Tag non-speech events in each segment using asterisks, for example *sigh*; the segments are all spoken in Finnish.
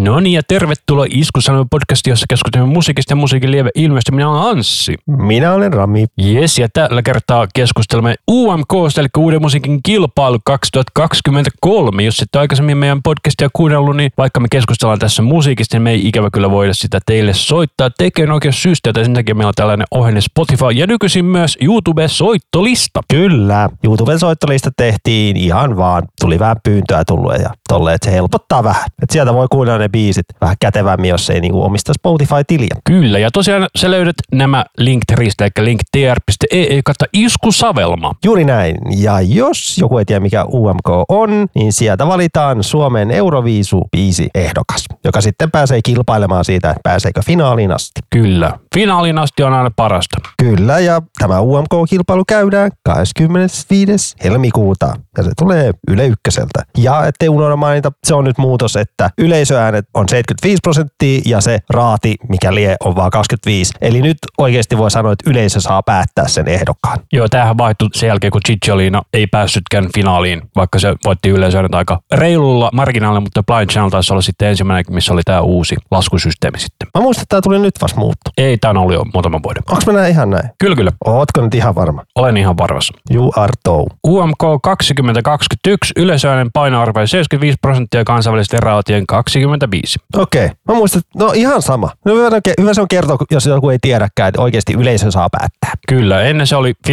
No niin, ja tervetuloa Iskusanoma podcastiin, jossa keskustelemme musiikista ja musiikin lieve ilmeisesti. Minä olen Anssi. Minä olen Rami. Yes, ja tällä kertaa keskustelemme UMK, eli Uuden musiikin kilpailu 2023. Jos ette aikaisemmin meidän podcastia kuunnellut, niin vaikka me keskustellaan tässä musiikista, niin me ei ikävä kyllä voida sitä teille soittaa. Tekee oikein syystä, että sen takia meillä on tällainen ohjelma Spotify ja nykyisin myös YouTube-soittolista. Kyllä, YouTuben soittolista tehtiin ihan vaan. Tuli vähän pyyntöä tullut ja tolleen, että se helpottaa vähän. Että sieltä voi kuunnella ne biisit vähän kätevämmin, jos ei niinku omista Spotify-tiliä. Kyllä, ja tosiaan sä löydät nämä Linktristä, eli linktr.ee kautta iskusavelma. Juuri näin. Ja jos joku ei tiedä, mikä UMK on, niin sieltä valitaan Suomen Euroviisu-biisi ehdokas, joka sitten pääsee kilpailemaan siitä, että pääseekö finaaliin asti. Kyllä. Finaaliin asti on aina parasta. Kyllä, ja tämä UMK-kilpailu käydään 25. helmikuuta, ja se tulee Yle Ykköseltä. Ja ettei unohda mainita, se on nyt muutos, että yleisöäänet on 75 prosenttia, ja se raati, mikä lie, on vaan 25. Eli nyt oikeasti voi sanoa, että yleisö saa päättää sen ehdokkaan. Joo, tämähän vaihtui sen jälkeen, kun Cicciolina ei päässytkään finaaliin, vaikka se voitti yleisöäänet aika reilulla marginaalilla, mutta Blind Channel taisi olla sitten ensimmäinen, missä oli tämä uusi laskusysteemi sitten. Mä muistan, että tämä tuli nyt vasta muuttu. Ei, tämä on ollut jo muutaman vuoden. Onko mä näin ihan näin? Kyllä, kyllä. Ootko nyt ihan varma? Olen ihan varmassa. You are tow. UMK 2021, yleisöäänen painoarvo 75 prosenttia kansainvälisten raatien 25. Okei. Okay. Mä muistan, että no ihan sama. No hyvä, hyvä se on kertoa, jos joku ei tiedäkään, että oikeasti yleisö saa päättää. Kyllä, ennen se oli 50-50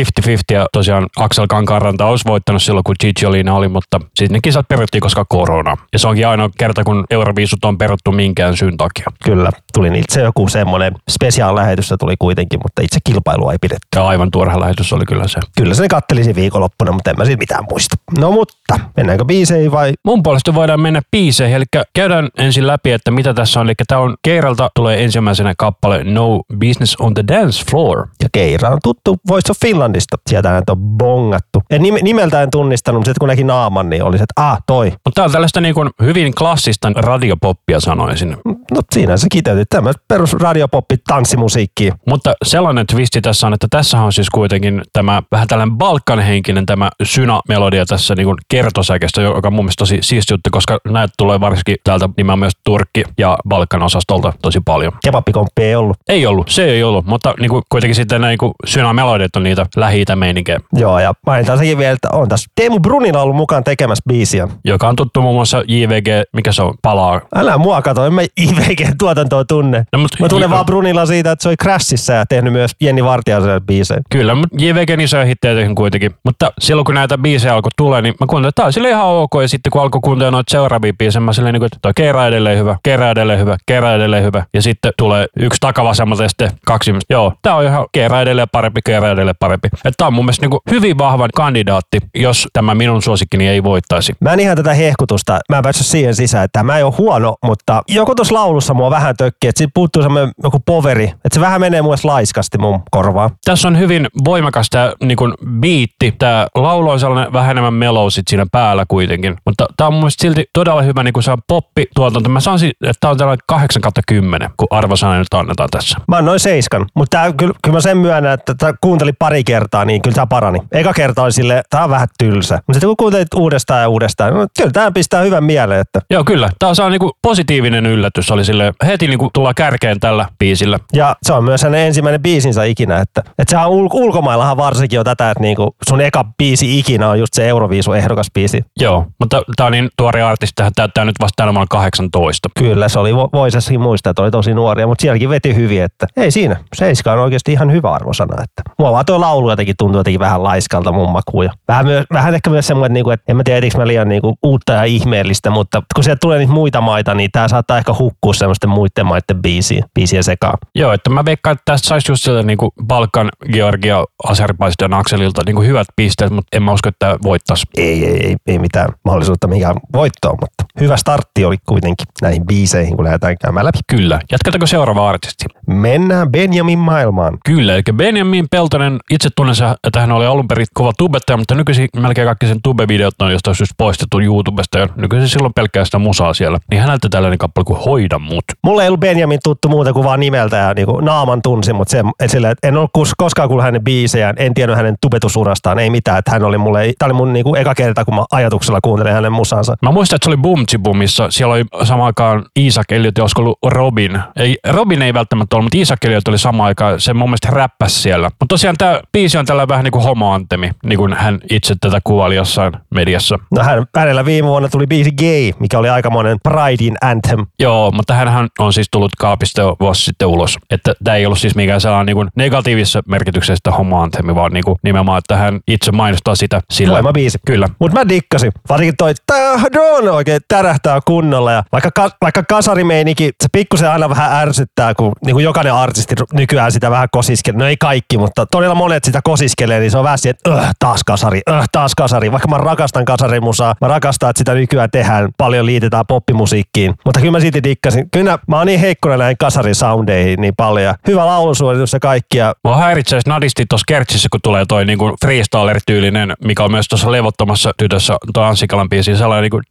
ja tosiaan Axel Kankaanranta olisi voittanut silloin, kun Cicciolina oli, mutta sitten ne kisat peruttiin, koska korona. Ja se onkin ainoa kerta, kun Euroviisut on peruttu minkään syyn takia. Kyllä, tuli niitä se joku semmoinen special-lähetys tuli kuitenkin, mutta itse kilpailua ei pidetty. Ja aivan turha lähetys oli kyllä se. Kyllä se kattelisi viikonloppuna, mutta en mä siitä mitään muista. No mutta, mennäänkö biiseihin vai? Mun puolesta voidaan mennä biiseihin, eli käydään ensin läpi, että mitä tässä on. Eli tämä on Keiralta tulee ensimmäisenä kappale No Business on the Dance Floor. Ja Keira on tuttu Voice of Finlandista. Sieltä näitä on bongattu. En nim- nimeltä en tunnistanut, mutta sitten kun näki naaman, niin oli se, että ah, toi. Mutta tää on tällaista niin kuin hyvin klassista radiopoppia sanoisin. No siinä se kiteytyy. Tämä perus radiopoppi tanssimusiikki. Mutta sellainen twisti tässä on, että tässä on siis kuitenkin tämä vähän tällainen balkanhenkinen tämä syna-melodia tässä niin kuin kertosäkestä, joka on mun mielestä tosi siisti juttu, koska näitä tulee varsinkin täältä nimenomaan myös Turkki ja Balkan osastolta tosi paljon. Kebappikomppi ei ollut. Ei ollut, se ei ollut, mutta niin kuin, kuitenkin sitten näin niin syna-melodiat on niitä lähi meininkejä. Joo, ja mainitaan sekin vielä, että on tässä Teemu Brunilla ollut mukaan tekemässä biisiä. Joka on tuttu muun muassa JVG, mikä se on, palaa. Älä mua kato, en mä JVG-tuotantoa tunne. No, mutta mä tunnen J- vaan Brunilla siitä, että se oli Crashissa ja tehnyt myös Jenni Vartiaiselle biisejä. Kyllä, mutta JVG isoja hittejä tehnyt kuitenkin. Mutta silloin kun näitä biisejä alkoi tulla, niin mä kuuntelin, että tämä on ihan ok. Ja sitten kun alkoi kuuntelemaan noita seuraavia biisejä, mä silleen, niin että toi kerää edelleen hyvä, kerää edelleen hyvä, kerää edelleen hyvä. Ja sitten tulee yksi takavasemmalta ja sitten kaksi. Joo, tää on ihan kerää edelleen parempi, kerää edelleen parempi. Että tää on mun mielestä niin hyvin vahva kandidaatti, jos tämä minun suosikkini ei voittaisi. Mä en ihan tätä hehkutusta, mä en päässyt siihen sisään, että mä ei ole huono, mutta joku tuossa laulussa mua vähän tökki, että siitä puuttuu semmoinen joku poveri, että se vähän menee muista laiskasti mun korvaan. Tässä on hyvin voimakas tämä niin biitti. Tämä laulu on sellainen vähän enemmän mellow sit siinä päällä kuitenkin. Mutta tämä on mun mielestä silti todella hyvä niin se on poppi-tuotanto. Mä sanoisin, että tämä on tällainen 8 10, kun arvosana nyt annetaan tässä. Mä oon noin seiskan, mutta tää, kyllä, kyllä mä sen myönnän, että tää kuuntelin pari kertaa, niin kyllä tämä parani. Eka kerta oli sille, tää on vähän tylsä. Mutta sitten kun kuuntelit uudestaan ja uudestaan, no, kyllä tämä pistää hyvän mieleen. Että... Joo, kyllä. Tämä on niinku positiivinen yllätys. Oli sille heti niinku tulla kärkeen tällä biisillä. Ja se on myös hänen ensimmäinen biisinsä ikinä. Että, että sehän ul- ulkomaillahan varsinkin on tätä, että niinku sun eka biisi ikinä on just se Euroviisu ehdokas biisi. Joo, mutta tämä on niin tuori artisti, tähän täyttää nyt vasta tänä 18. Kyllä, se oli, voisessakin muistaa, että oli tosi nuoria, mutta sielläkin veti hyvin, että ei siinä. Seiska on oikeasti ihan hyvä arvosana. Että mua vaan tuo laulu jotenkin tuntuu jotenkin vähän laiskalta mun makuun. Ja vähän, myös, vähän ehkä myös semmoinen, että, niinku, että en mä tiedä, mä liian niinku uutta ja ihmeellistä, mutta kun sieltä tulee niitä muita maita, niin tämä saattaa ehkä hukkua semmoisten muiden maiden biisiä, biisiä sekaan. Joo, että mä veikkaan, että tästä saisi just sieltä niin Balkan, Georgia, Azerbaidžan akselilta niin kuin hyvät pisteet, mutta en mä usko, että voittaisi. Ei, ei, ei, ei mitään mahdollisuutta mikä voittoon, mutta hyvä startti oli kuitenkin näihin biiseihin, kun lähdetään käymään läpi. Kyllä. Jatketaanko seuraava artisti? Mennään Benjamin maailmaan. Kyllä, eli Benjamin Peltonen, itse tunnen se, että hän oli alun perin kova tubettaja, mutta nykyisin melkein kaikki sen tube-videot on jostain syystä poistettu YouTubesta ja nykyisin silloin pelkkää sitä musaa siellä. Niin häneltä tällainen kappale kuin Hoida mut. Mulla ei ollut Benjamin tuttu muuta kuin vaan nimeltä ja niinku naaman tunsin, mutta se, et sille, et en ollut koskaan kuullut hänen biisejään, en tiennyt hänen tubetusurastaan, ei mitään. Että hän oli mulle, tää oli mun niinku eka kerta, kun mä ajatuksella kuuntelin hänen musansa. Mä muistan, että se oli Boom Bouncy Boomissa, siellä oli samaan aikaan Isaac Elliot ja olisiko ollut Robin. Ei, Robin ei välttämättä ollut, mutta Isaac Elliot oli samaan aikaan, se mun mielestä räppäs siellä. Mutta tosiaan tämä biisi on tällä vähän niin kuin homoantemi, niin kuin hän itse tätä kuvaili jossain mediassa. No hän, hänellä viime vuonna tuli biisi Gay, mikä oli aikamoinen Pridein anthem. Joo, mutta hän on siis tullut kaapista jo vuosi sitten ulos. Että tämä ei ollut siis mikään sellainen niin kuin negatiivisessa merkityksessä homoantemi, vaan niin kuin nimenomaan, että hän itse mainostaa sitä sillä. Voima biisi. Kyllä. Mutta mä dikkasin. Varsinkin toi Tahdon oikein tärähtää kunnolla. Ja vaikka, ka, vaikka kasarimeininki, se pikkusen aina vähän ärsyttää, kun niin kuin jokainen artisti nykyään sitä vähän kosiskelee. No ei kaikki, mutta todella monet sitä kosiskelee, niin se on vähän että öh, taas kasari, öh, taas kasari. Vaikka mä rakastan kasarimusaa, mä rakastan, että sitä nykyään tehdään, paljon liitetään poppimusiikkiin. Mutta kyllä mä silti dikkasin. Kyllä mä oon niin heikkona näin kasarisoundeihin niin paljon. Hyvä laulusuoritus ja kaikkia. Mä häiritsee nadisti tuossa kertsissä, kun tulee toi niinku freestyler-tyylinen, mikä on myös tuossa levottomassa tytössä, toi Ansikalan biisi, sellainen niinku,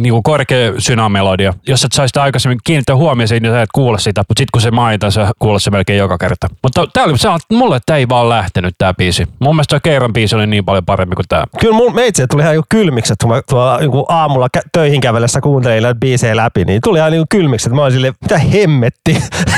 niinku korkea synamelodia. Jos et saisi sitä aikaisemmin kiinnittää huomioon niin sä et kuule sitä, mutta sitten kun se mainitaan, sä kuulet se melkein joka kerta. Mutta tää oli, se on, mulle tää ei vaan lähtenyt tää biisi. Mun mielestä toi Keiran biisi oli niin paljon parempi kuin tää. Kyllä mun meitsi tuli ihan kylmiksi, että kun mä tuolla niin aamulla kä- töihin kävellessä kuuntelin näitä biisejä läpi, niin tuli ihan niin kylmiksi, että mä olin silleen, mitä hemmetti.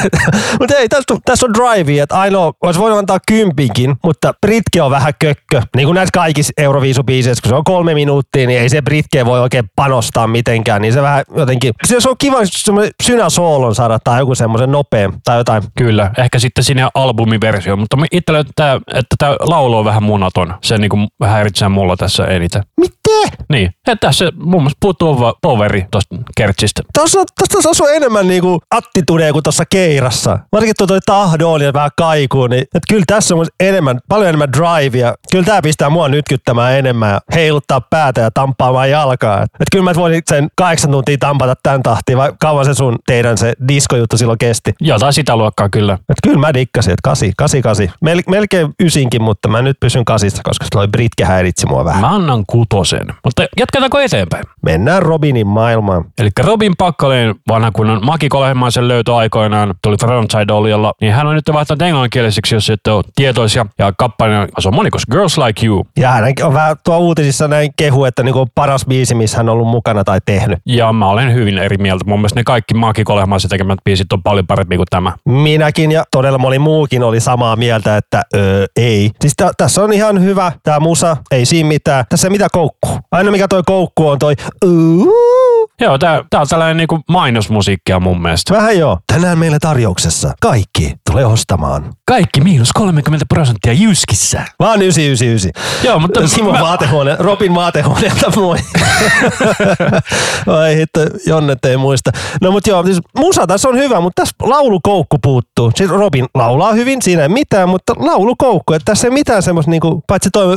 *laughs* mutta ei, tässä, tässä on drive, että ainoa, olisi voinut antaa kympinkin, mutta Britke on vähän kökkö. Niin kuin näissä kaikissa Euroviisubiiseissä, kun se on kolme minuuttia, niin ei se Britke voi oikein panostaa mitenkään, niin se vähän jotenkin, se on kiva semmoinen synäsoolon saada tai joku semmoisen nopea tai jotain. Kyllä, ehkä sitten sinne albumiversio, mutta itsellä, että, että tämä laulu on vähän munaton. Se niin kuin häiritsee mulla tässä eniten. Mitä? Niin, että tässä mun mielestä puuttuu poveri tuosta kertsistä. Tuossa, tuossa on enemmän niinku attitudea kuin tuossa keirassa. Varsinkin tuo toi tahdoon ja vähän kaikuu, niin että kyllä tässä on enemmän, paljon enemmän drivea. Kyllä tämä pistää mua nytkyttämään enemmän ja heiluttaa päätä ja tamppaamaan jalkaa. Että kyllä mä voin sen kahdeksan tuntia tampata tämän tahtiin, vai kauan se sun teidän se diskojuttu silloin kesti. Jotain sitä luokkaa kyllä. Et kyllä mä dikkasin, että kasi, kasi, kasi. Mel, melkein ysinkin, mutta mä nyt pysyn kasista, koska toi Britke häiritsi mua vähän. Mä annan kutosen. Mutta jatketaanko eteenpäin? Mennään Robinin maailmaan. Eli Robin Pakkaleen vanha kunnon Maki Kolehmaisen löytö aikoinaan tuli Frontside Oliolla, niin hän on nyt vaihtanut englanninkieliseksi, jos ette ole tietoisia. Ja kappale on monikos Girls Like You. Ja hän on vähän tuo uutisissa näin kehu, että niinku paras biisi, missä hän on ollut mukana tai tehnyt. Ja mä olen hyvin eri mieltä. Mun mielestä ne kaikki Maki Kolehmaisen tekemät biisit on paljon parempi kuin tämä. Minäkin ja todella moni muukin oli samaa mieltä, että öö, ei. Siis t- tässä on ihan hyvä tämä musa, ei siinä mitään. Tässä ei mitään koukkuu. Aina mikä toi koukku on toi Uuu. Joo, tää, tää on tällainen niinku mainosmusiikkia mun mielestä. Vähän joo. Tänään meillä tarjouksessa kaikki tulee ostamaan. Kaikki miinus 30 prosenttia Jyskissä. Vaan 999. Joo, mutta... Simon mä... vaatehuone, Robin vaatehuoneelta moi. *laughs* Vai hitto, Jonnet ei muista. No mut joo, siis musa tässä on hyvä, mutta tässä laulukoukku puuttuu. Siis Robin laulaa hyvin, siinä ei mitään, mutta laulukoukku, että tässä ei mitään semmoista niinku, paitsi toi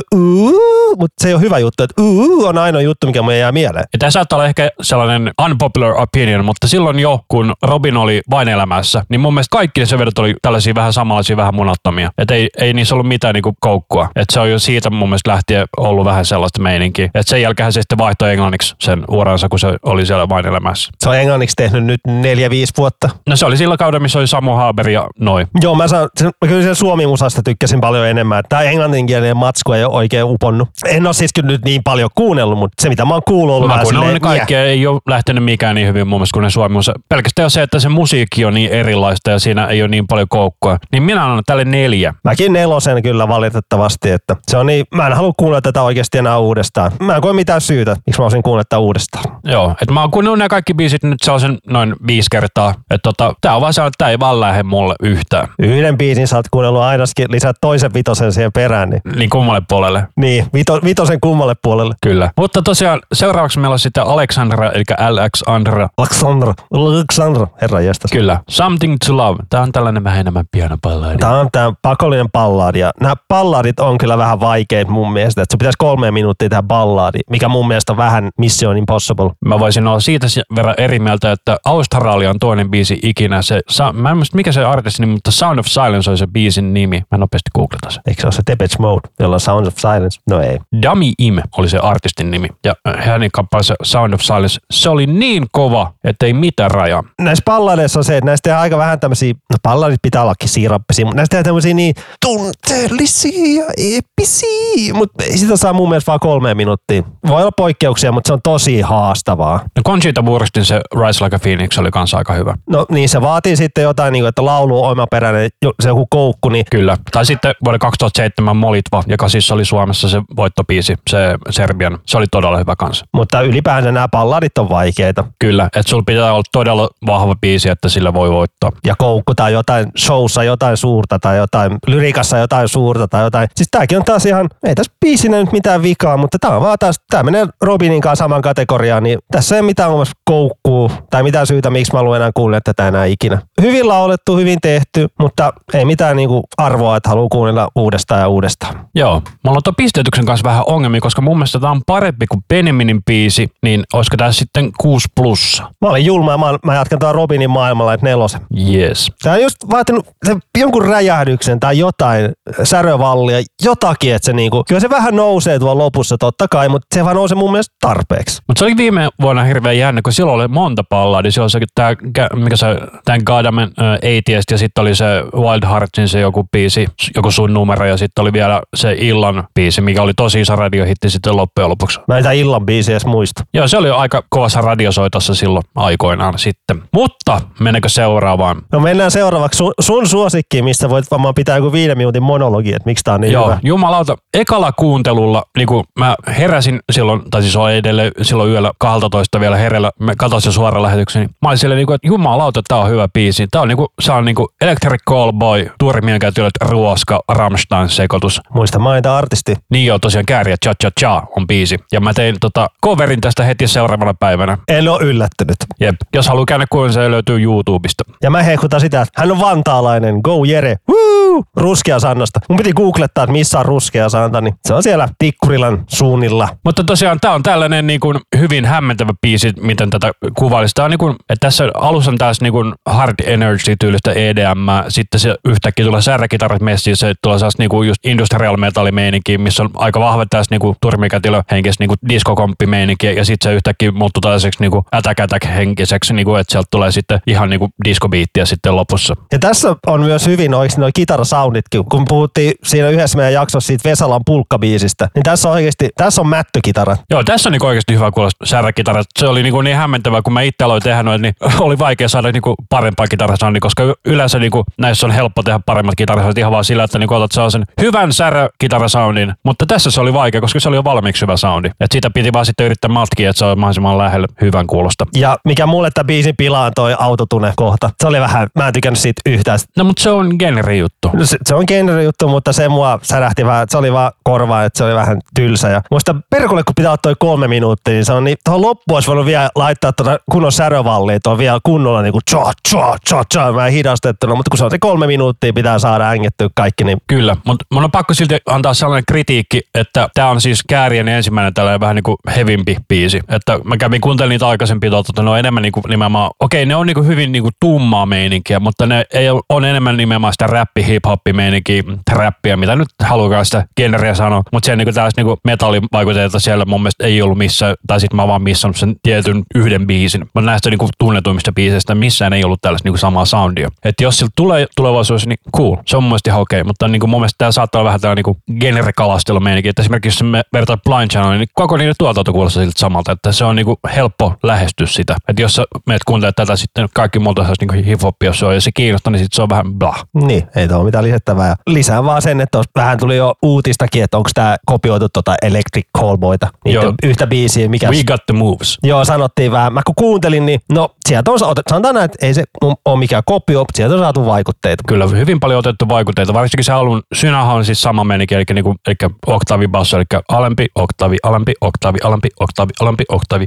mutta se ei ole hyvä juttu, että on ainoa juttu, mikä mulle jää mieleen. Ja tämä saattaa olla ehkä sellainen unpopular opinion, mutta silloin jo, kun Robin oli vain elämässä, niin mun mielestä kaikki ne sävelet oli tällaisia vähän samanlaisia, vähän munattomia. Että ei, ei niissä ollut mitään niinku koukkua. Että se on jo siitä mun mielestä lähtien ollut vähän sellaista meininkiä. Että sen jälkeen se sitten vaihtoi englanniksi sen uransa, kun se oli siellä vain elämässä. Se on englanniksi tehnyt nyt neljä, viisi vuotta. No se oli sillä kaudella, missä oli Samu Haber ja noin. Joo, mä, saan, sen, kyllä sen suomi-musasta tykkäsin paljon enemmän. Tämä englanninkielinen matsku ei ole oikein uponnut. En ole siis kyllä nyt niin paljon kuunnellut, mutta se mitä mä oon kuullut ollut mä kuunnellut ne kaikki, ei ole lähtenyt mikään niin hyvin mun mielestä kuin ne suomi Pelkästään se, että se musiikki on niin erilaista ja siinä ei ole niin paljon koukkoa. Niin minä annan tälle neljä. Mäkin nelosen kyllä valitettavasti, että se on niin, mä en halua kuunnella tätä oikeasti enää uudestaan. Mä en koe mitään syytä, miksi mä olisin kuunnella tätä uudestaan. Joo, että mä oon kuunnellut nämä kaikki biisit nyt sellaisen noin viisi kertaa. Että tota, tää on vaan se, että tää ei vaan lähde mulle yhtään. Yhden biisin sä oot kuunnellut ainakin lisää toisen vitosen siihen perään. Niin, niin kummalle puolelle. Niin, vito, vitosen kummalle puolelle. Kyllä. Mutta tosiaan seuraavaksi meillä on sitten Alexandra, eli Alexandra. Alexandra, Alexandra, herra jästäs. Kyllä. Something to Love. Tämä on tällainen vähän enemmän piano palladi. Tämä on tämä pakollinen balladi. Ja nämä balladit on kyllä vähän vaikeita mun mielestä. Että se pitäisi kolme minuuttia tehdä balladi, mikä mun mielestä on vähän Mission Impossible. Mä voisin olla siitä verran eri mieltä, että Australia on toinen biisi ikinä. Se, mä en muista mikä se artisti nimi, mutta Sound of Silence on se biisin nimi. Mä nopeasti googlata sen. Eikö se ole se Depeche Mode, jolla on Sound of Silence? No ei. Dummy Im oli se artistin nimi. Ja hänen kappaleensa Sound of Silence, se oli niin kova, että ei mitään rajaa. Näissä palladeissa on se, että näistä tehdään aika vähän tämmöisiä, no palladit pitää ollakin siirappisia, mutta näistä tehdään tämmöisiä niin tunteellisia ja episiä, mutta sitä saa mun mielestä vaan kolme minuuttia. Voi olla poikkeuksia, mutta se on tosi haastava haastavaa. No Conchita Wurstin se Rise Like a Phoenix oli kanssa aika hyvä. No niin, se vaatii sitten jotain, niin kuin, että laulu on omaperäinen, jo- se joku koukku, niin Kyllä. Tai sitten vuoden 2007 Molitva, joka siis oli Suomessa se voittopiisi, se Serbian. Se oli todella hyvä kanssa. mutta ylipäänsä nämä balladit on vaikeita. Kyllä, että sulla pitää olla todella vahva biisi, että sillä voi voittaa. Ja koukku tai jotain showssa jotain suurta tai jotain lyrikassa jotain suurta tai jotain. Siis tääkin on taas ihan, ei tässä biisinä nyt mitään vikaa, mutta tää on vaan taas, tää menee Robinin kanssa saman kategoriaan, niin tässä ei mitään omassa koukkuu tai mitään syytä, miksi mä luen enää kuunnella tätä enää ikinä. Hyvin laulettu, hyvin tehty, mutta ei mitään niinku arvoa, että haluaa kuunnella uudestaan ja uudestaan. Joo. Mulla on tuon pisteytyksen kanssa vähän ongelmia, koska mun mielestä tämä on parempi kuin Benjaminin biisi, niin olisiko tämä sitten 6 plussa? Mä olin julma ja mä, mä jatkan tuon Robinin maailmalla, että nelosen. Yes. Tämä on just vaatinut se jonkun räjähdyksen tai jotain, särövallia, jotakin, että se niinku, kyllä se vähän nousee tuolla lopussa totta kai, mutta se vaan nousee mun mielestä tarpeeksi. Mutta se oli viime vuonna hirveän jännä, kun silloin oli monta palladia. Silloin se, tää, mikä se, tämän Gadamen äh, ATS ja sitten oli se Wild Heartsin se joku biisi, joku sun numero ja sitten oli vielä se illan biisi, mikä oli tosi iso radiohitti sitten loppujen lopuksi. Mä en tää illan biisiä edes muista. Joo, se oli aika kovassa radiosoitossa silloin aikoinaan sitten. Mutta mennäänkö seuraavaan? No mennään seuraavaksi sun, sun suosikkiin, mistä voit varmaan pitää joku viiden minuutin monologi, että miksi tää on niin Joo, hyvä. jumalauta. Ekalla kuuntelulla, niin kun mä heräsin silloin, tai siis olin edelleen silloin yöllä 12 vielä hereillä, mä katsoin sen suoran lähetyksen, niin mä olin silleen, niin kuin, että jumalauta, tää on hyvä biisi. Tää on, niin kuin, se on niin kuin Electric Callboy, Tuurimien käytyöt, Ruoska, Rammstein sekoitus. Muista mainita artisti. Niin joo, tosiaan Kääriä Cha Cha Cha on biisi. Ja mä tein tota, coverin tästä heti seuraavana päivänä. En ole yllättynyt. Jep. Jos haluaa käydä kuulla, se löytyy YouTubesta. Ja mä hehkutan sitä, että hän on vantaalainen, go Jere, Woo! ruskea Sannasta. Mun piti googlettaa, että missä on ruskea Santa, niin se on siellä Tikkurilan suunnilla. Mutta tosiaan tämä on tällainen niin kuin hyvin hämmentävä biisi, miten tätä kuvailisi. Tää on niin kuin, että tässä alussa on taas niin kuin hard energy-tyylistä EDM, sitten se yhtäkkiä tulee särkitarat messiin, se tulee taas niin kuin just industrial metal meininki, missä on aika vahva tässä niin kuin turmikätilö henkistä niin kuin diskokomppi meininki, ja sitten se yhtäkkiä muuttuu tällaiseksi niin kuin attack attack henkiseksi, niin kuin, että sieltä tulee sitten ihan niin kuin diskobiittiä sitten lopussa. Ja tässä on myös hyvin oikeasti nuo kitarasounditkin. Kun puhuttiin siinä yhdessä meidän jaksossa siitä Vesalan pulkkabiisistä, niin tässä on oikeasti, tässä on mättökitarat. Joo, tässä on niin oikeasti hyvä kuulla särkitara. Se oli niin, niin hämmentävää, kun mä itse aloin tehdä noin, niin *laughs* oli vaikea saada niin parempaa kitarasoundia, koska yleensä niin näissä on helppo tehdä paremmat kitarasoundit ihan vaan sillä, että niin otat sellaisen hyvän särö-kitarasoundin, mutta tässä se oli vaikea, koska se oli jo valmiiksi hyvä soundi. Et sitä piti vaan sitten yrittää matkia, että se on mahdollisimman lähellä hyvän kuulosta. Ja mikä mulle tämä biisin pilaa toi autotune kohta. Se oli vähän, mä en tykännyt siitä yhtään. No mutta se on genre juttu. No se, se on genre juttu, mutta se mua särähti vähän, että se oli vaan korvaa, että se oli vähän tylsä. Ja muista perkulle, kun pitää toi kolme minuuttia, niin se on niin, tuohon loppuun olisi voinut vielä laittaa tuota kunnon särövalliin, että on vielä kunnolla niin kuin cha, cha, cha, cha, vähän hidastettuna, mutta kun se on se kolme minuuttia, pitää saada ängettyä kaikki, niin Kyllä, mutta mun on pakko silti antaa sellainen kritiikki, että tämä on siis Käärien ensimmäinen tällainen vähän niin kuin hevimpi biisi. Että mä kävin kuuntelemaan niitä aikaisempia, tota, ne on enemmän niin kuin nimenomaan, okei ne on niin kuin hyvin niin kuin tummaa meininkiä, mutta ne ei ole, on enemmän nimenomaan sitä räppi, hip-hoppi meininkiä, räppiä, mitä nyt haluaa sitä genreä sanoa. Mutta siellä niin kuin tällaista niin kuin metallivaikutteita siellä mun mielestä ei ollut missään, tai sitten mä vaan missannut sen tietyn yhden biisin. Mutta näistä niin kuin tunnetuimmista biiseistä missään ei ollut tällaista niin kuin samaa soundia. Että jos sillä tulee tulevaisuus, niin cool, se on mun mielestä ihan okei, mutta niin kuin mun mielestä tämä saattaa olla vähän tällainen niin genrekalastelu meininki. Että esimerkiksi jos me vertaa Blind Channel, niin koko niiden tuotanto kuulostaa siltä samalta, että se on niin kuin helppo lähestyä sitä. Että jos sä meet kuuntelemaan tätä sitten kaikki muuta sellaista niin hip-hopia, jos se on, ja se kiinnostaa, niin sitten se on vähän blah. Niin, ei tuolla mitään lisättävää. Ja Lisää vaan sen, että tuossa vähän tuli jo uutistakin, että onko tämä kopioitu tota Electric Callboyta. Joo. yhtä biisiä, mikä... We got the moves. Joo, sanottiin vähän. Mä kun kuuntelin, niin no sieltä on saatu, sanotaan näin, että ei se ole mikään kopio, mutta sieltä on saatu vaikutteita. Kyllä, hyvin paljon otettu vaikutteita. Varsinkin se alun synähän on siis sama meininki, eli, niinku, eli oktavi basso, eli alempi, oktavi, alempi, oktavi, alempi, oktavi, alempi, oktavi.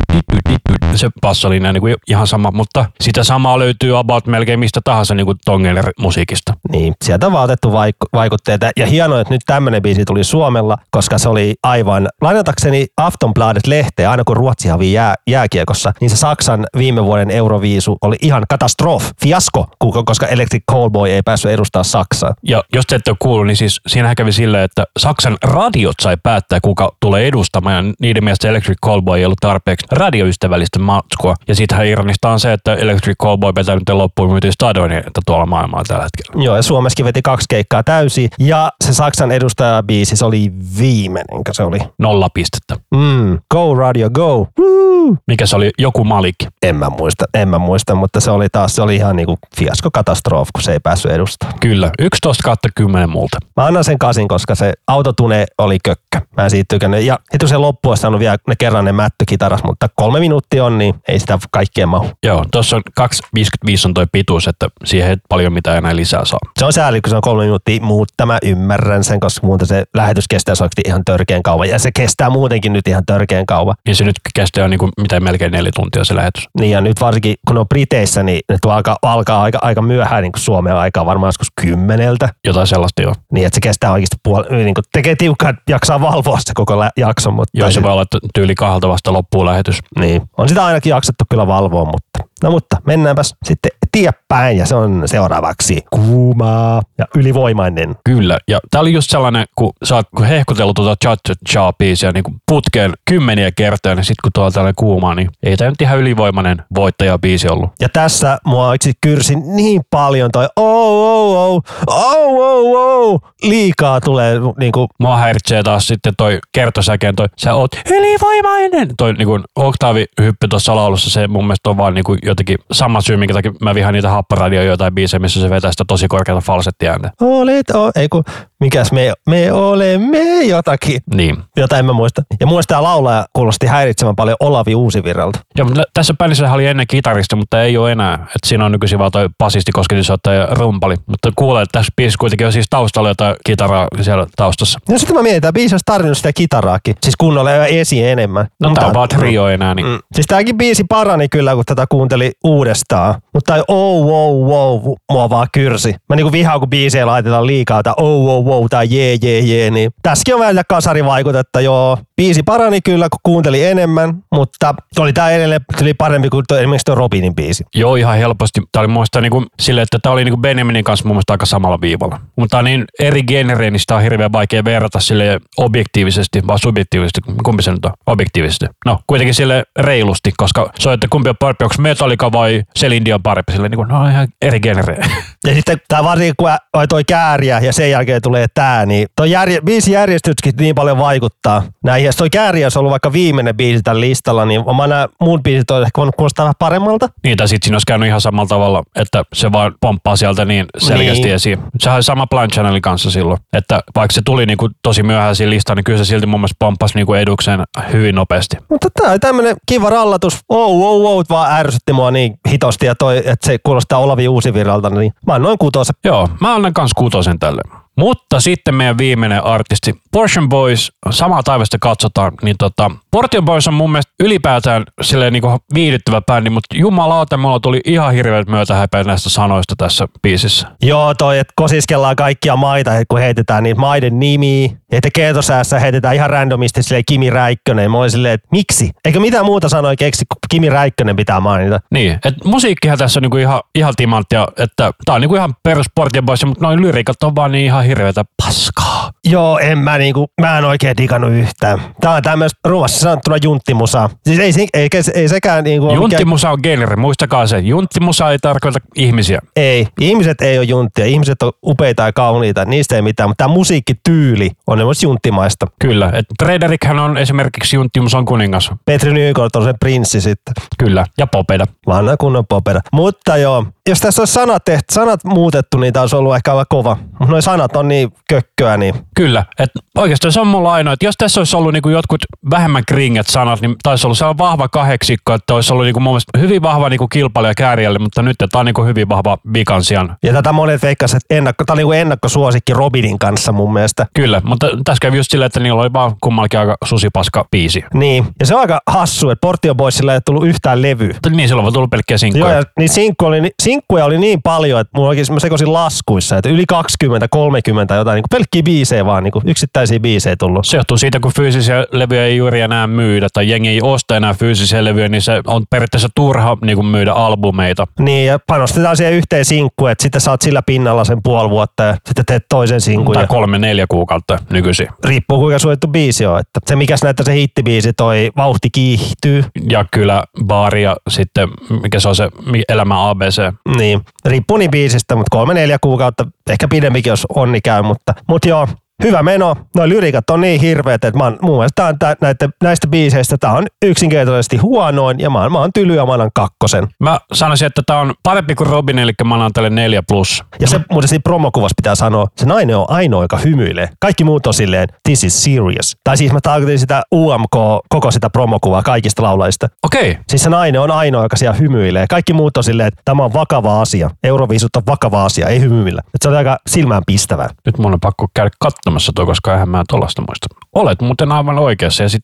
Se bassolinja niin kuin ihan sama, mutta sitä samaa löytyy about melkein mistä tahansa niin tongen musiikista. Niin, sieltä on vaan otettu vaik- vaikutteita. Ja hienoa, että nyt tämmöinen biisi tuli Suomella, koska se oli aivan, lainatakseni Aftonbladet-lehteä, aina kun Ruotsi hävii jää, jääkiekossa, niin se Saksan viime vuoden Euroviisu oli ihan katastrof, fiasko, koska Electric Callboy ei päässyt edustaa Saksaa. Ja jos te ette ole kuullut, niin siis siinähän kävi silleen, että Saksan radiot sai päättää, kuka tulee edustamaan. Ja niiden mielestä Electric Callboy ei ollut tarpeeksi radioystävällistä matskua. Ja siitähän ironista on se, että Electric Callboy vetää nyt loppuun myytiin stadionia tuolla maailmalla tällä hetkellä. Joo, ja Suomessakin veti kaksi keikkaa täysin. Ja se Saksan edustajabiisi, se oli viimeinen, se oli. Nolla pistettä. Mm, go radio, go. Woo! Woo! Mikä se oli? Joku Malik. En mä muista, en mä muista, mutta se oli taas, se oli ihan niinku fiaskokatastrofi, kun se ei päässyt edustamaan. Kyllä. 11 kautta 10 multa. Mä annan sen kasin, koska se autotune oli kökkä. Mä en siitä tykännyt. Ja heti se loppu olisi saanut vielä ne kerran ne mättykitaras, mutta kolme minuuttia on, niin ei sitä kaikkea mahu. Joo, tuossa on 2.55 on toi pituus, että siihen ei paljon mitään enää lisää saa. Se on sääli, kun se on kolme minuuttia, mutta mä ymmärrän sen, koska muuten se lähetys kestää oikeasti ihan törkeän kauan. Ja se kestää muutenkin nyt ihan törkeän kauan. Niin se nyt kestää niin kuin, mitä melkein neljä tuntia se lähetys. Niin ja nyt varsinkin, kun on Briteissä, niin ne alkaa, alkaa aika, aika myöhään niin kuin Suomen aikaa, varmaan joskus kymmeneltä. Jotain sellaista joo. Niin, että se kestää oikeasti puoli, niin kuin tekee tiukkaa, että jaksaa valvoa se koko lä- jakson. Mutta Joo, se voi olla että tyyli kahdelta vasta loppuun lähetys. Niin, on sitä ainakin jaksettu kyllä valvoa, mutta no mutta mennäänpäs sitten eteenpäin ja se on seuraavaksi kuumaa ja ylivoimainen. Kyllä, ja tää oli just sellainen, kun sä oot hehkutellut tuota cha cha biisiä niin putkeen kymmeniä kertoja, niin sit kun tuolla tällainen kuumaa, niin ei tämä nyt ihan ylivoimainen voittaja biisi ollut. Ja tässä mua itse kyrsi niin paljon toi oh, oh, oh, oh, oh, oh, liikaa tulee niinku, Mua häiritsee taas sitten toi kertosäkeen toi, sä oot ylivoimainen. Toi niinku oktaavihyppy tuossa laulussa, se mun mielestä on vaan niinku jotenkin sama syy, minkä takia mä vihaan niitä happaradioja jotain biisejä, missä se vetää sitä tosi korkeata falsettiääntä. olet, o, ei kun, mikäs me, me olemme jotakin. Niin. Jota en mä muista. Ja mun tää laulaja kuulosti häiritsevän paljon Olavi Uusivirralta. Ja mutta tässä bändissä oli ennen kitaristi, mutta ei ole enää. Et siinä on nykyisin vaan toi basisti, kosketinsoittaja ja rumpali. Mutta kuulee, että tässä biisissä kuitenkin on siis taustalla jotain kitaraa siellä taustassa. No sitten mä mietin, että biisi olisi tarvinnut sitä kitaraakin. Siis kunnolla ja esiin enemmän. No Mutta- tää on vaan trio enää, niin Mm. Siis tääkin biisi parani kyllä, kun tätä kuunteli uudestaan. Mutta oh, wow, wow, mua vaan kyrsi. Mä niinku vihaan, kun biisejä laitetaan liikaa, tai oh, wow, wow, tai jee, jee, jee. Niin tässäkin on vähän sitä kasarivaikutetta, joo. Biisi parani kyllä, kun kuunteli enemmän, mutta oli tää edelleen tuli parempi kuin toi, esimerkiksi tuo Robinin biisi. Joo, ihan helposti. Tämä oli muista niinku silleen, että tämä oli niinku Benjaminin kanssa mun mielestä aika samalla viivalla. Mutta niin eri genreen, niin sitä on hirveän vaikea verrata sille objektiivisesti, vai subjektiivisesti. Kumpi se nyt on? Objektiivisesti. No, kuitenkin sille reilusti, koska se on, että kumpi on parempi, onko Metallica vai Celine Dion parempi. Sille niinku, no ihan eri genreen. Ja sitten tää varsinkin, kun toi kääriä ja sen jälkeen tulee tää, niin toi järje, biisin järjestyskin niin paljon vaikuttaa näihin. Ja toi kääriä olisi ollut vaikka viimeinen biisi tällä listalla, niin mä nämä muut biisit olisi ehkä voinut kuulostaa vähän paremmalta. niin, tai sitten siinä olisi käynyt ihan samalla tavalla, että se vaan pomppaa sieltä niin selkeästi Niin. esiin. Sehän oli sama Blind Channelin kanssa silloin, että vaikka se tuli niinku tosi myöhään siinä listaan, niin kyllä se silti mun mielestä pomppasi niinku edukseen hyvin nopeasti. Mutta tää oli tämmönen kiva rallatus. Oh, oh, oh, vaan ärsytti mua niin hitosti ja toi, että se kuulostaa Olavi Uusivirralta, niin mä annoin kutosen. Joo, mä annan kans kutosen tälle. Mutta sitten meidän viimeinen artisti, Portion Boys, samaa taivasta katsotaan, niin tota, Portion Boys on mun mielestä ylipäätään silleen niinku viihdyttävä bändi, mutta jumalauta, mulla tuli ihan hirveät myötähäpeä näistä sanoista tässä biisissä. Joo, toi, että kosiskellaan kaikkia maita, kun heitetään niitä maiden nimiä. Että keetosäässä heitetään ihan randomisti silleen Kimi Räikkönen. Mä olin silleen, että miksi? Eikö mitään muuta sanoa keksi, kun Kimi Räikkönen pitää mainita. Niin, että musiikkihan tässä on niinku ihan, ihan timanttia, että tää on niinku ihan perus Portion Boys, mutta noin lyriikat on vaan niin ihan hirveätä paskaa. Joo, en mä niinku, mä en oikein digannut yhtään. Tää on tämmöistä ruoassa sanottuna junttimusaa. Siis ei, ei, ei, ei sekään niinku Junttimusa on genre, muistakaa se. Junttimusa ei tarkoita ihmisiä. Ei, ihmiset ei ole junttia. Ihmiset on upeita ja kauniita, niistä ei mitään. Mutta tämä musiikkityyli on myös junttimaista. Kyllä, että Frederikhän on esimerkiksi Junttimusan kuningas. Petri Nykort on se prinssi sitten. Kyllä, ja Popeda. Vanha kunnon popera. Mutta joo, jos tässä olisi sanat, tehty, sanat muutettu, niin tämä olisi ollut ehkä aivan kova. Mutta sanat on niin kökköä, niin Kyllä, että oikeastaan se on mulla ainoa, että jos tässä olisi ollut niinku jotkut vähemmän kringet sanat, niin taisi olla sellainen vahva kahdeksikko, että olisi ollut niinku mun mielestä hyvin vahva niinku kilpailija kääriälle, mutta nyt tämä on niinku hyvin vahva vikansian. ja tätä monet veikkasivat, että ennakko, tämä oli niin ennakkosuosikki Robinin kanssa mun mielestä. Kyllä, mutta tässä kävi just silleen, että niillä oli vaan kummallakin aika susipaska biisi. Niin, ja se on aika hassu, että Portio Boysilla ei ole tullut yhtään levyä. Niin, silloin on tullut pelkkiä Joo, sinkkuja. ja niin sinkku oli, sinkkuja oli niin paljon, että mulla oikein sekoisin laskuissa, että yli 20, 30 jotain, niin pelkkiä biisejä vaan, niin yksittäisiä biisejä tullut. Se johtuu siitä, kun fyysisiä levyjä ei juuri enää myydä tai jengi ei osta enää fyysisiä levyjä, niin se on periaatteessa turha niin kuin myydä albumeita. Niin, ja panostetaan siihen yhteen sinkkuun, että sitten saat sillä pinnalla sen puoli vuotta ja sitten teet toisen sinkun. Tai Ja kolme, neljä kuukautta nykyisin. riippuu kuinka suojattu biisi on. Että se mikäs näyttää se hittibiisi, toi vauhti kiihtyy. Ja kyllä baari ja sitten, mikä se on se elämä ABC. Niin, riippuu niin biisistä, mutta kolme neljä kuukautta, ehkä pidempikin jos onni käy, mutta, mutta joo, hyvä meno. Noi lyrikat on niin hirveät, että mä oon, mun mielestä tää on tää, näitä, näistä biiseistä tää on yksinkertaisesti huonoin ja mä, oon- mä oon tyly ja mä annan kakkosen. Mä sanoisin, että tää on parempi kuin Robin, eli mä annan tälle neljä plus. Ja se muuten siinä promokuvassa pitää sanoa, se nainen on ainoa, joka hymyilee. Kaikki muut on silleen, this is serious. Tai siis mä tarkoitin sitä UMK, koko sitä promokuvaa kaikista laulajista. Okei, Siis se nainen on ainoa, joka siellä hymyilee. Kaikki muut on silleen, että tämä on vakava asia. Euroviisut on vakava asia, ei hymyillä. Et se on aika silmään pistävää. nyt mun on pakko käydä katsomassa tuo, koska eihän mä tollasta muista. Olet muuten aivan oikeassa ja sit,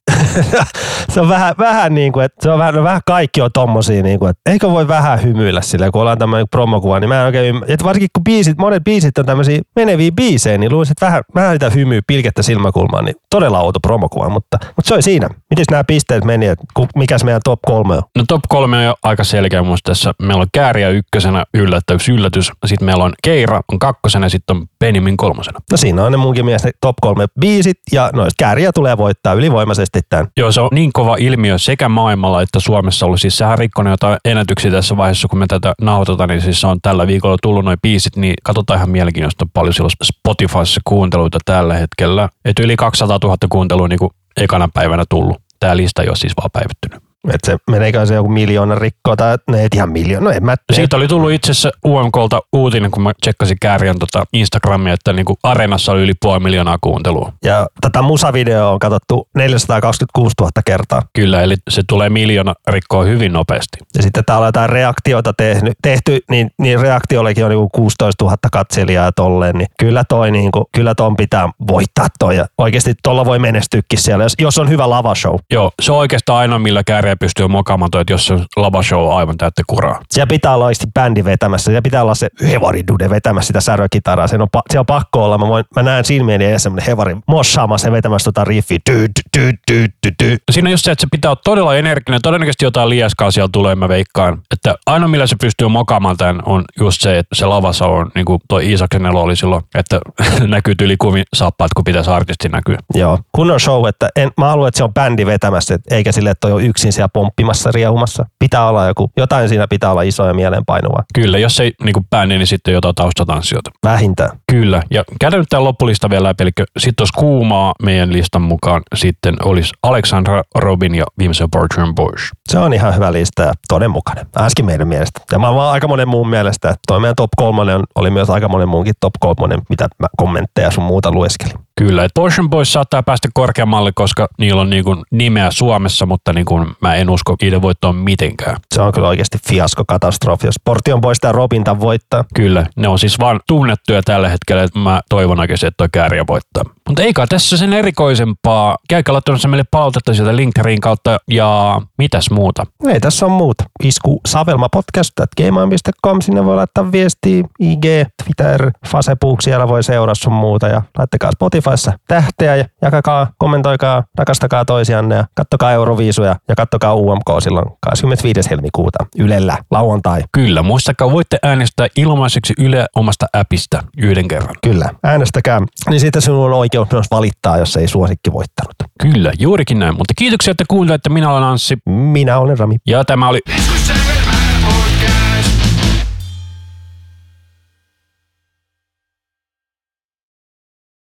*laughs* se on vähän, vähän niin kuin, että se on vähän, no vähän kaikki on tommosia, niin kuin, että eikö voi vähän hymyillä sillä, kun ollaan tämmöinen promokuva, niin mä en oikein. Että varsinkin kun biisit, monet biisit on tämmöisiä meneviä biisejä, niin luulisin, että vähän, vähän sitä hymyä pilkettä silmäkulmaan, niin todella outo promokuva, mutta, mutta se oli siinä. Miten nämä pisteet meni, että mikäs meidän top kolme on? no top kolme on jo aika selkeä muista tässä. Meillä on Kääriä ykkösenä, yllätys, yllätys. Sitten meillä on Keira on kakkosena ja sitten on Benjamin kolmosena. No siinä on ne munkin mielestä top kolme biisit, ja noista kääriä tulee voittaa ylivoimaisesti tämän. Joo, se on niin kova ilmiö sekä maailmalla että Suomessa ollut. Siis sehän rikkonut jotain ennätyksiä tässä vaiheessa, kun me tätä nauhoitetaan, niin siis on tällä viikolla tullut noin biisit, niin katsotaan ihan mielenkiintoista paljon silloin Spotifyssa kuunteluita tällä hetkellä. Et yli 200 000 kuuntelua niin kuin ekana päivänä tullut. Tämä lista ei ole siis vaan päivittynyt. Että se meneekö se joku miljoona rikkoa tai ne ei ihan miljoona, no en mä Siitä oli tullut itse asiassa UMKlta uutinen, kun mä tsekkasin Kääriän tota Instagramia, että niin kuin Areenassa oli yli puoli miljoonaa kuuntelua. Ja tätä musavideoa on katsottu 426 000 kertaa. Kyllä, eli se tulee miljoona rikkoa hyvin nopeasti. Ja sitten täällä on jotain reaktioita tehty, tehty, niin, niin reaktiollekin on niinku 16 000 katselijaa ja tolleen, niin kyllä toi niinku, kyllä ton pitää voittaa toi. Ja oikeasti tolla voi menestyäkin siellä, jos, jos on hyvä lavashow. Joo, se on oikeastaan ainoa, millä Kääriä pystyy mokaamaan toi, että jos se lava show on aivan täyttä kuraa. Siellä pitää olla oikeasti bändi vetämässä, siellä pitää olla se hevaridude vetämässä sitä särökitaraa. Se on, pa- se on pakko olla, mä, voin, mä näen silmieni edessä semmoinen hevari mossaamassa ja vetämässä tota riffiä. Dy, dy, dy, dy, dy. Siinä on just se, että se pitää olla todella energinen. Todennäköisesti jotain liaskaa siellä tulee, mä veikkaan. Että ainoa, millä se pystyy mokaamaan tämän, on just se, että se lavassa on, niin kuin toi Iisaksen elo oli silloin, että *laughs* näkyy yli kuvin saappaat, kun pitäisi artisti näkyä. Joo, kunnon show, että en, mä haluan, että se on bändi vetämässä, et- eikä sille, että toi on yksin siellä pomppimassa, riehumassa. Pitää olla joku, jotain siinä pitää olla iso ja mieleenpainuvaa. Kyllä, jos ei niin bändi, niin sitten jotain taustatanssijoita. Vähintään. Kyllä, ja käydään nyt tämä loppulista vielä läpi, eli sitten olisi kuumaa meidän listan mukaan, sitten olisi Alexandra Robin ja viimeisen Bertrand Bush. Se on ihan hyvä lista ja todenmukainen. Ainakin meidän mielestä. Ja mä vaan aika monen muun mielestä, että toi meidän top kolmonen oli myös aika monen muunkin top kolmonen, mitä mä kommentteja sun muuta lueskelin. Kyllä, että Portion Boys saattaa päästä korkeammalle, koska niillä on niin kuin nimeä Suomessa, mutta niin kuin mä en usko niiden voittoon mitenkään. Se on kyllä oikeasti fiasko katastrofi, jos Portion Boys tai Robin tämän voittaa. Kyllä, ne on siis vaan tunnettuja tällä hetkellä, että mä toivon oikeasti, että toi kääriä voittaa. Mutta eikä tässä sen erikoisempaa. Käykää laittamassa meille palautetta sieltä Linkterin kautta ja mitäs muuta. Ei tässä on muuta. Isku Savelma podcast gmail.com. Sinne voi laittaa viestiä, IG, Twitter, Facebook, siellä voi seurata sun muuta. Ja laittakaa Spotifyssa tähteä ja jakakaa, kommentoikaa, rakastakaa toisianne ja kattokaa Euroviisuja ja kattokaa UMK silloin 25. helmikuuta Ylellä lauantai. Kyllä, muistakaa, voitte äänestää ilmaiseksi Yle omasta appista yhden kerran. Kyllä, äänestäkää. Niin sitten sinulla on oikeus myös valittaa, jos ei suosikki voittanut. Kyllä, juurikin näin. Mutta kiitoksia, että kuuntelitte. Minä olen Anssi Minä olen Rami. ja tämä oli